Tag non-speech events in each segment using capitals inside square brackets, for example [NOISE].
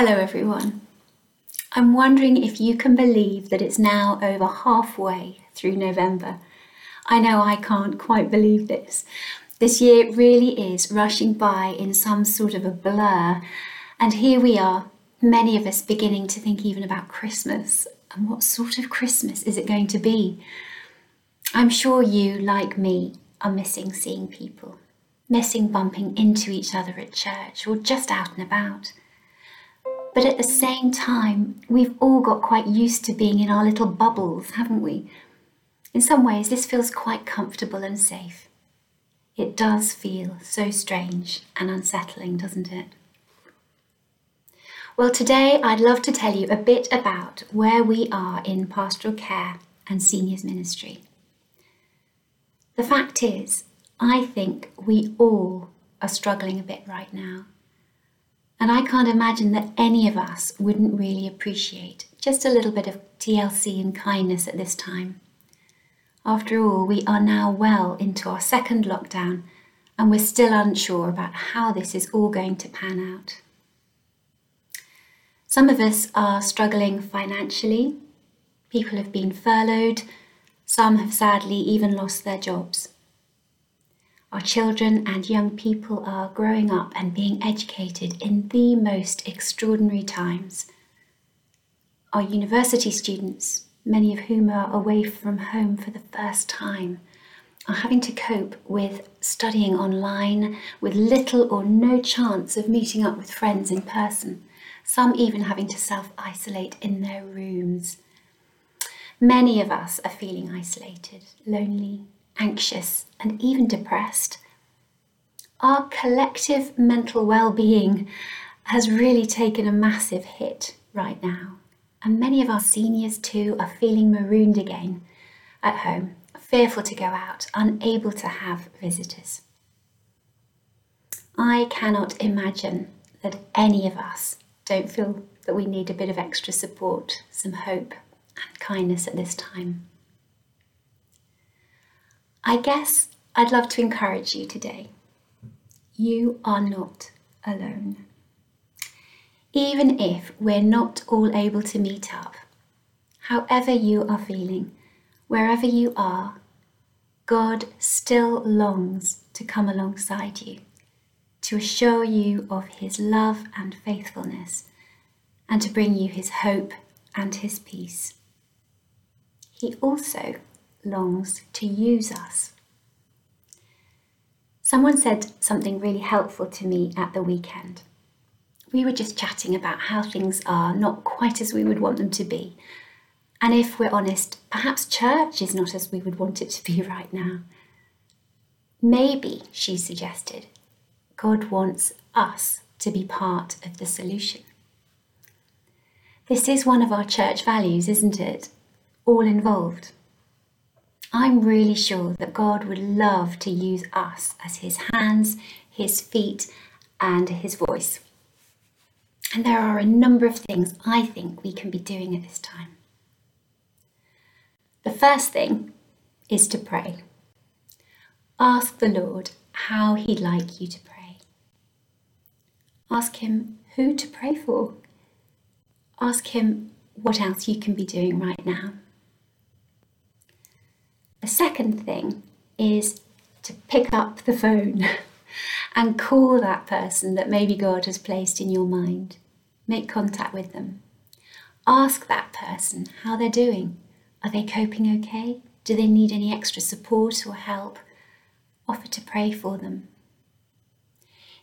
Hello, everyone. I'm wondering if you can believe that it's now over halfway through November. I know I can't quite believe this. This year really is rushing by in some sort of a blur, and here we are, many of us beginning to think even about Christmas and what sort of Christmas is it going to be? I'm sure you, like me, are missing seeing people, missing bumping into each other at church or just out and about. But at the same time, we've all got quite used to being in our little bubbles, haven't we? In some ways, this feels quite comfortable and safe. It does feel so strange and unsettling, doesn't it? Well, today I'd love to tell you a bit about where we are in pastoral care and seniors ministry. The fact is, I think we all are struggling a bit right now. And I can't imagine that any of us wouldn't really appreciate just a little bit of TLC and kindness at this time. After all, we are now well into our second lockdown and we're still unsure about how this is all going to pan out. Some of us are struggling financially, people have been furloughed, some have sadly even lost their jobs. Our children and young people are growing up and being educated in the most extraordinary times. Our university students, many of whom are away from home for the first time, are having to cope with studying online with little or no chance of meeting up with friends in person, some even having to self isolate in their rooms. Many of us are feeling isolated, lonely, anxious, and even depressed. Our collective mental well being has really taken a massive hit right now, and many of our seniors too are feeling marooned again at home, fearful to go out, unable to have visitors. I cannot imagine that any of us don't feel that we need a bit of extra support, some hope, and kindness at this time. I guess I'd love to encourage you today. You are not alone. Even if we're not all able to meet up, however you are feeling, wherever you are, God still longs to come alongside you, to assure you of his love and faithfulness, and to bring you his hope and his peace. He also longs to use us. Someone said something really helpful to me at the weekend. We were just chatting about how things are not quite as we would want them to be. And if we're honest, perhaps church is not as we would want it to be [LAUGHS] right now. Maybe, she suggested, God wants us to be part of the solution. This is one of our church values, isn't it? All involved. I'm really sure that God would love to use us as His hands, His feet, and His voice. And there are a number of things I think we can be doing at this time. The first thing is to pray. Ask the Lord how He'd like you to pray. Ask Him who to pray for. Ask Him what else you can be doing right now. The second thing is to pick up the phone [LAUGHS] and call that person that maybe God has placed in your mind. Make contact with them. Ask that person how they're doing. Are they coping okay? Do they need any extra support or help? Offer to pray for them.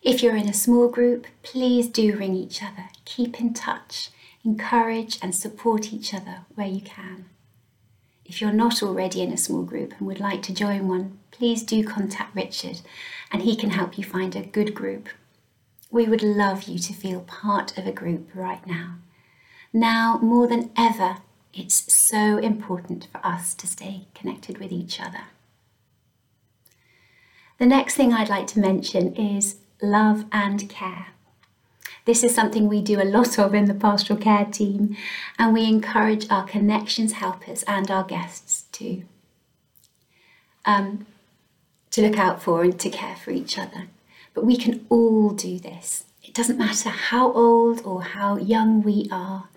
If you're in a small group, please do ring each other. Keep in touch. Encourage and support each other where you can. If you're not already in a small group and would like to join one, please do contact Richard and he can help you find a good group. We would love you to feel part of a group right now. Now, more than ever, it's so important for us to stay connected with each other. The next thing I'd like to mention is love and care. This is something we do a lot of in the pastoral care team, and we encourage our connections helpers and our guests to, um, to look out for and to care for each other. But we can all do this It doesn't matter how old or how young we are,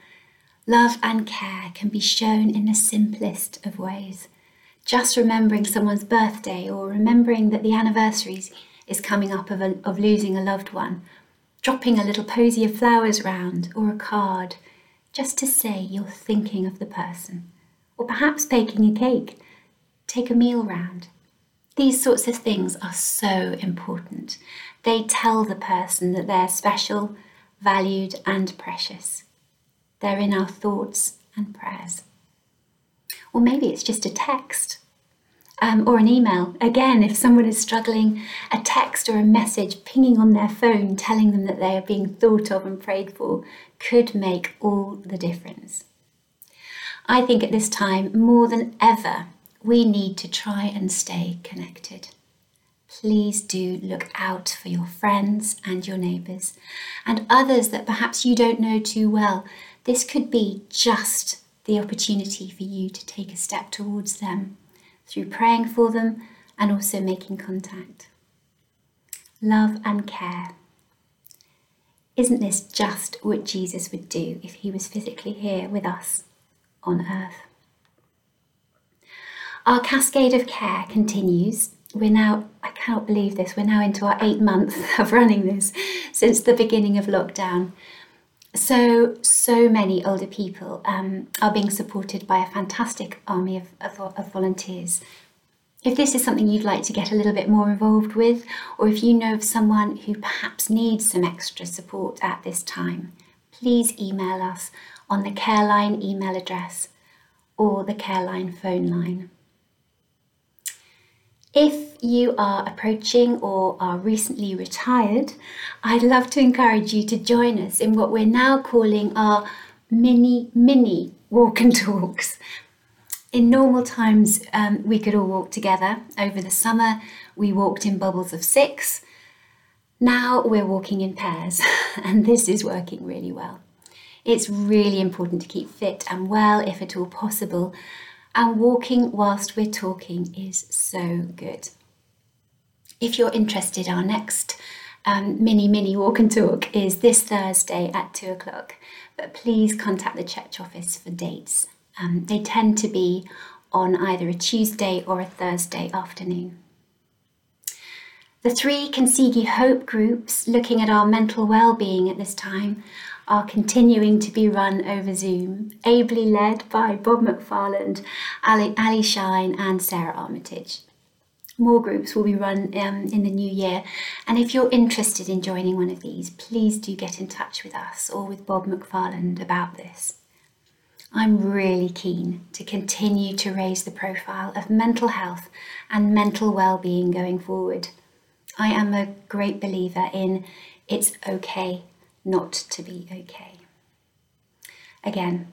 love and care can be shown in the simplest of ways. Just remembering someone's birthday or remembering that the anniversary is coming up of, a, of losing a loved one, dropping a little posy of flowers round or a card, just to say you're thinking of the person, or perhaps baking a cake, take a meal round. These sorts of things are so important. They tell the person that they're special, valued, and precious. They're in our thoughts and prayers. Or maybe it's just a text um, or an email. Again, if someone is struggling, a text or a message pinging on their phone telling them that they are being thought of and prayed for could make all the difference. I think at this time, more than ever, we need to try and stay connected please do look out for your friends and your neighbours and others that perhaps you don't know too well. This could be just the opportunity for you to take a step towards them through praying for them and also making contact. Love and care. Isn't this just what Jesus would do if he was physically here with us on earth? Our cascade of care continues we're now, I cannot believe this, we're now into our eight months [LAUGHS] of running this since the beginning of lockdown. So, so many older people um, are being supported by a fantastic army of, of, of volunteers. If this is something you'd like to get a little bit more involved with, or if you know of someone who perhaps needs some extra support at this time, please email us on the Careline email address or the Careline phone line. If you are approaching or are recently retired, I'd love to encourage you to join us in what we're now calling our mini, mini walk and talks. In normal times, um, we could all walk together. Over the summer, we walked in bubbles of six. Now we're walking in pairs, [LAUGHS] and this is working really well. It's really important to keep fit and well, if at all possible, and walking whilst we're talking is so good. If you're interested, our next um, mini mini walk and talk is this Thursday at two o'clock. But please contact the church office for dates. Um, they tend to be on either a Tuesday or a Thursday afternoon. The three Kintsugi Hope groups looking at our mental well-being at this time are continuing to be run over Zoom, ably led by Bob McFarland, Ali, Ali Shine, and Sarah Armitage. More groups will be run um, in the new year, and if you're interested in joining one of these, please do get in touch with us or with Bob McFarland about this. I'm really keen to continue to raise the profile of mental health and mental well-being going forward. I am a great believer in it's okay not to be okay. Again,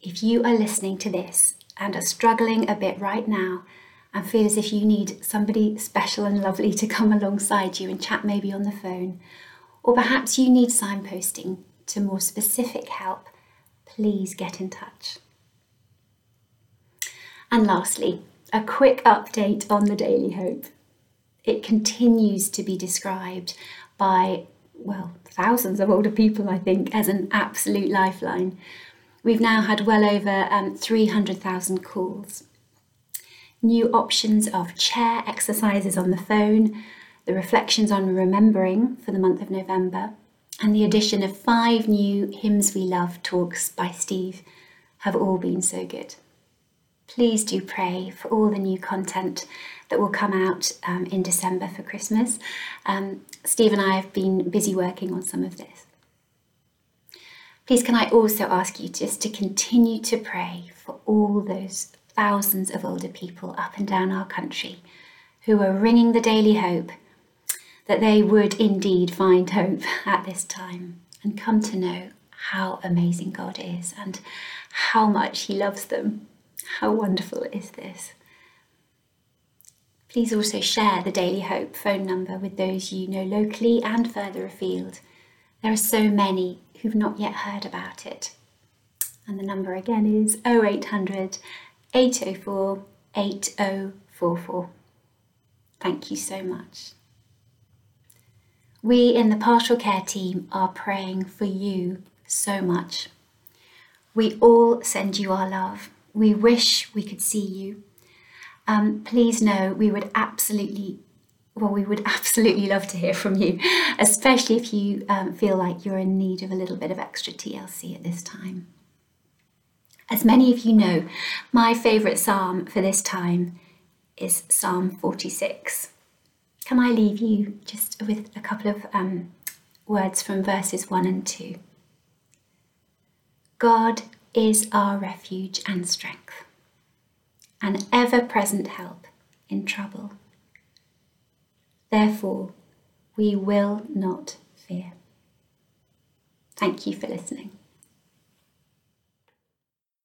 if you are listening to this and are struggling a bit right now and feel as if you need somebody special and lovely to come [LAUGHS] alongside you and chat maybe on the phone, or perhaps you need signposting to more specific help, please get in touch. And lastly, a quick update on the Daily Hope. It continues to be described by well, thousands of older people, I think, as an absolute lifeline. We've now had well over um, 300,000 calls. New options of chair exercises on the phone, the reflections on remembering for the month of November, and the addition of five new Hymns We Love talks by Steve have all been so good. Please do pray for all the new content that will come out um, in December for Christmas. Um, Steve and I have been busy working on some of this. Please, can I also ask you just to continue to pray for all those thousands of older people up and down our country who are ringing the daily hope that they would indeed find hope [LAUGHS] at this time and come to know how amazing God is and how much He loves them. How wonderful is this? Please also share the Daily Hope phone number with those you know locally and further afield. There are so many who've not yet heard about it. And the number again is 0800 804 8044. Thank you so much. We in the pastoral care team are praying for you so much. We all send you our love. We wish we could see you. Um, please know we would absolutely, well, we would [LAUGHS] absolutely love to hear from you, especially if you um, feel like you're in need of a little bit of extra TLC at this time. As many of you know, my favourite psalm for this time is Psalm 46. Can I leave you just with a couple of um, words from verses 1 and 2? God is our refuge and strength, an ever present help in trouble. Therefore, we will not fear. Thank you for listening.